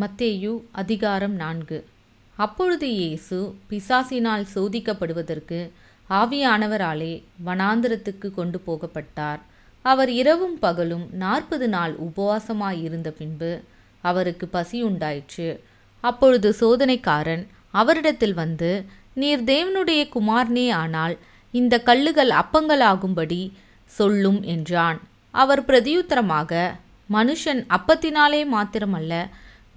மத்தேயு அதிகாரம் நான்கு. அப்பொழுது இயேசு பிசாசினால் சோதிக்கப்படுவதற்கு ஆவியானவராலே வனாந்திரத்துக்கு கொண்டு போகப்பட்டார். அவர் இரவும் பகலும் நாற்பது நாள் உபவாசமாயிருந்த பின்பு அவருக்கு பசி உண்டாயிற்று. அப்பொழுது சோதனைக்காரன் அவரிடத்தில் வந்து நீர் தேவனுடைய குமாரனே ஆனால் இந்த கல்லுகள் அப்பங்களாகும்படி சொல்லும் என்றான். அவர் பிரதியுத்தரமாக மனுஷன் அப்பத்தினாலே மாத்திரமல்ல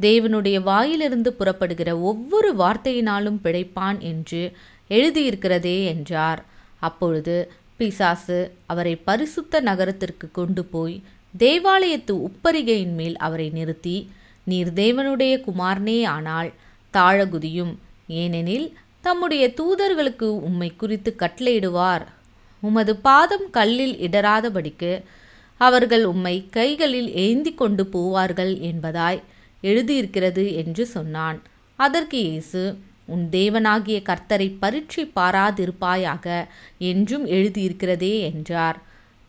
தேவனுடைய வாயிலிருந்து புறப்படுகிற ஒவ்வொரு வார்த்தையினாலும் பிழைப்பான் என்று எழுதியிருக்கிறதே என்றார். அப்பொழுது பிசாசு அவரை பரிசுத்த நகரத்திற்கு கொண்டு போய் தேவாலயத்து உப்பரிகையின் மேல் அவரை நிறுத்தி நீர் தேவனுடைய குமாரனே ஆனால் தாழகுதியும் ஏனெனில் தம்முடைய தூதர்களுக்கு உம்மை குறித்து கட்டளையிடுவார். உமது பாதம் கல்லில் இடராதபடிக்கு அவர்கள் உம்மை கைகளில் ஏந்தி கொண்டு போவார்கள் என்பதாய் எழுதியிருக்கிறது என்று சொன்னான். அதற்கு இயேசு உன் தேவனாகிய கர்த்தரை பரீட்சை பாராதிருப்பாயாக என்றும் எழுதியிருக்கிறதே என்றார்.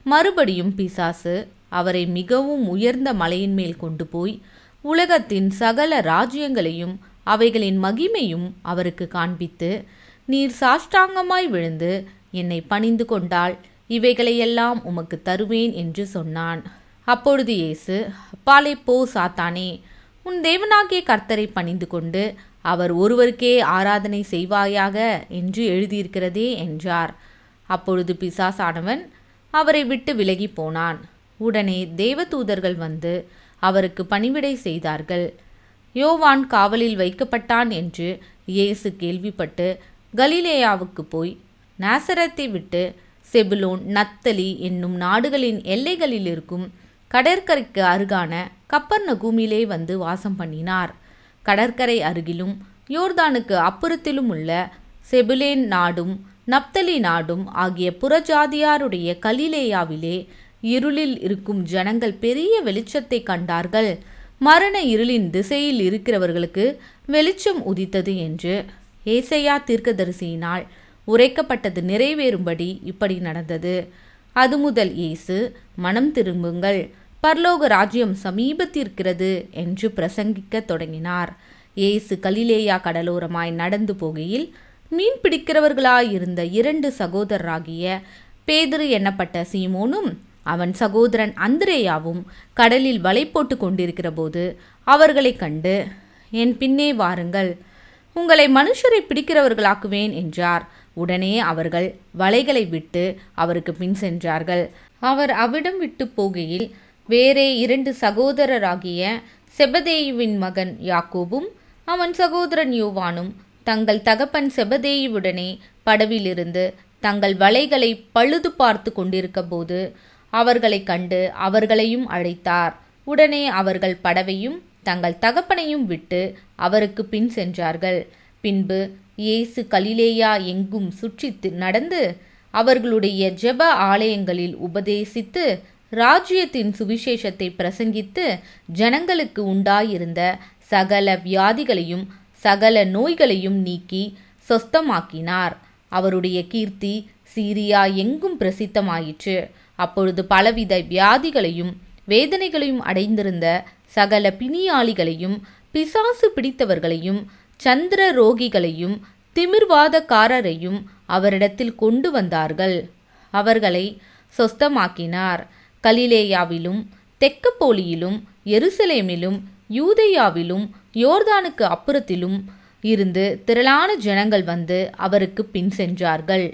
மறுபடியும் பிசாசு அவரை மிகவும் உயர்ந்த மலையின் மேல் கொண்டு போய் உலகத்தின் சகல ராஜ்யங்களையும் அவைகளின் மகிமையும் அவருக்கு காண்பித்து நீர் சாஷ்டாங்கமாய் விழுந்து என்னை பணிந்து கொண்டால் இவைகளையெல்லாம் உமக்கு தருவேன் என்று சொன்னான். அப்பொழுது இயேசு அப்பாலே போ சாத்தானே உன் தேவனாகிய கர்த்தரை பணிந்து கொண்டு அவர் ஒருவருக்கே ஆராதனை செய்வாயாக என்று எழுதியிருக்கிறதே என்றார். அப்பொழுது பிசாசானவன் அவரை விட்டு விலகி போனான். உடனே தேவதூதர்கள் வந்து அவருக்கு பணிவிடை செய்தார்கள். யோவான் காவலில் வைக்கப்பட்டான் என்று இயேசு கேள்விப்பட்டு கலிலேயாவுக்கு போய் நாசரத்தை விட்டு செபுலோன் நத்தலி என்னும் நாடுகளின் எல்லைகளில் இருக்கும் கடற்கரைக்கு அருகான கப்பர்நகூமிலே வந்து வாசம் பண்ணினார். கடற்கரை அருகிலும் யோர்தானுக்கு அப்புறத்திலும் உள்ள செபுலேன் நாடும் நப்தலி நாடும் ஆகிய புறஜாதியாருடைய கலிலேயாவிலே இருளில் இருக்கும் ஜனங்கள் பெரிய வெளிச்சத்தை கண்டார்கள். மரண இருளின் திசையில் இருக்கிறவர்களுக்கு வெளிச்சம் உதித்தது என்று ஏசையா தீர்க்கதரிசியினால் உரைக்கப்பட்டது நிறைவேறும்படி இப்படி நடந்தது. அது முதல் இயேசு மனம் திரும்புங்கள். பரலோக ராஜ்யம் சமீபத்திருக்கிறது என்று பிரசங்கிக்க தொடங்கினார். இயேசு கலிலேயா கடலோரமாய் நடந்து போகையில் மீன் பிடிக்கிறவர்களாயிருந்த இரண்டு சகோதரராகிய பேதுரு எண்ணப்பட்ட சீமோனும் அவன் சகோதரன் அந்திரேயாவும் கடலில் வலை போட்டு கொண்டிருக்கிற போது அவர்களை கண்டு என் பின்னே வாருங்கள் உங்களை மனுஷரை பிடிக்கிறவர்களாக்குவேன் என்றார். உடனே அவர்கள் வலைகளை விட்டு அவருக்கு பின் சென்றார்கள். அவர் அவிடம் விட்டு போகையில் வேறே இரண்டு சகோதரராகிய செபதேயுவின் மகன் யாக்கோபும் அவன் சகோதரன் யோவானும் தங்கள் தகப்பன் செபதேயுவுடனே படவிலிருந்து தங்கள் வலைகளை பழுது பார்த்து கொண்டிருக்க போது அவர்களை கண்டு அவர்களையும் அழைத்தார். உடனே அவர்கள் படவையும் தங்கள் தகப்பனையும் விட்டு அவருக்கு பின் சென்றார்கள். பின்பு இயேசு கலிலேயா எங்கும் சுற்றித்து நடந்து அவர்களுடைய ஜெப ஆலயங்களில் உபதேசித்து ராஜ்யத்தின் சுவிசேஷத்தை பிரசங்கித்து ஜனங்களுக்கு உண்டாயிருந்த சகல வியாதிகளையும் சகல நோய்களையும் நீக்கி சொஸ்தமாக்கினார். அவருடைய கீர்த்தி சீரியா எங்கும் பிரசித்தமாயிற்று. அப்பொழுது பலவித வியாதிகளையும் வேதனைகளையும் அடைந்திருந்த சகல பிணியாளிகளையும் பிசாசு பிடித்தவர்களையும் சந்திர ரோகிகளையும் திமிர்வாதக்காரரையும் அவரிடத்தில் கொண்டு வந்தார்கள். அவர்களை சொஸ்தமாக்கினார். கலிலேயாவிலும் தெக்கப்போலியிலும் எருசலேமிலும் யூதேயாவிலும் யோர்தானுக்கு அப்புறத்திலும் இருந்து திரளான ஜனங்கள் வந்து அவருக்கு பின் சென்றார்கள்.